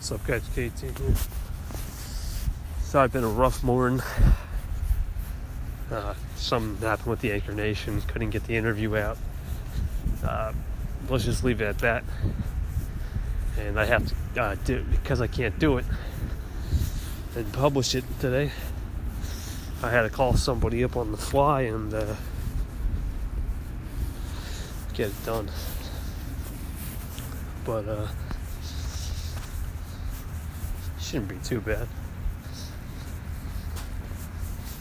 What's up, guys? KT here. So I've been a rough morning. Uh, something happened with the Anchor Nation. Couldn't get the interview out. Uh, let's just leave it at that. And I have to uh, do because I can't do it and publish it today. I had to call somebody up on the fly and uh, get it done. But uh, shouldn't be too bad.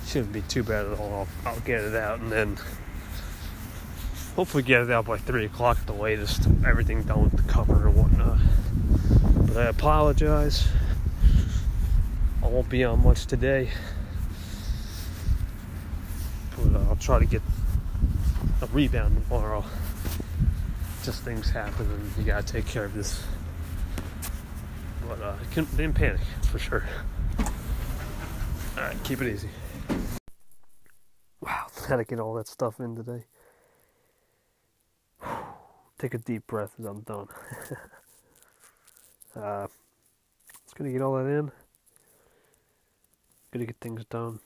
Shouldn't be too bad at all. I'll, I'll get it out and then hopefully get it out by three o'clock at the latest. Everything done with the cover and whatnot. But I apologize. I won't be on much today. But uh, I'll try to get a rebound tomorrow. Just things happen and you gotta take care of this. But uh, didn't panic for sure. All right, keep it easy. Wow, gotta get all that stuff in today. Take a deep breath as I'm done. uh, just gonna get all that in. Gonna get things done.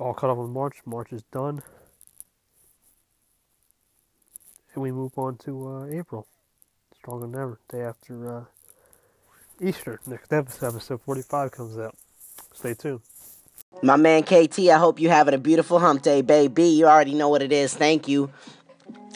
All cut off in March. March is done. And we move on to uh, April stronger than ever. Day after uh, Easter. Next episode, episode 45 comes out. Stay tuned. My man KT, I hope you're having a beautiful hump day, baby. You already know what it is. Thank you.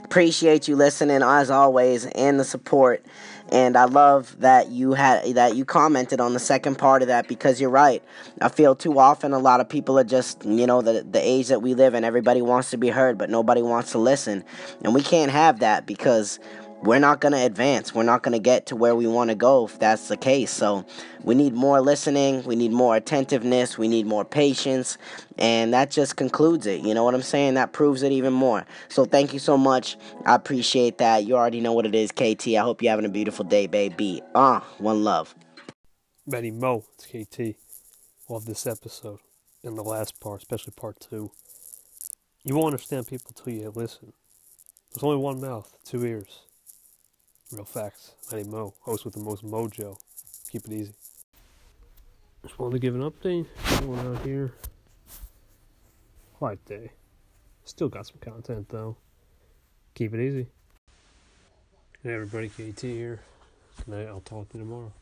Appreciate you listening as always and the support. And I love that you had that you commented on the second part of that because you're right. I feel too often a lot of people are just, you know, the the age that we live in, everybody wants to be heard, but nobody wants to listen. And we can't have that because we're not going to advance. We're not going to get to where we want to go if that's the case. So we need more listening. We need more attentiveness. We need more patience. And that just concludes it. You know what I'm saying? That proves it even more. So thank you so much. I appreciate that. You already know what it is, KT. I hope you're having a beautiful day, baby. Ah, uh, one love. Betty Mo, it's KT. Love this episode and the last part, especially part two. You won't understand people till you listen. There's only one mouth, two ears. Real facts. Matty Mo, host with the most mojo. Keep it easy. Just wanted to give an update. Going out here. Quiet day. Still got some content though. Keep it easy. Hey everybody, KT here. Good night. I'll talk to you tomorrow.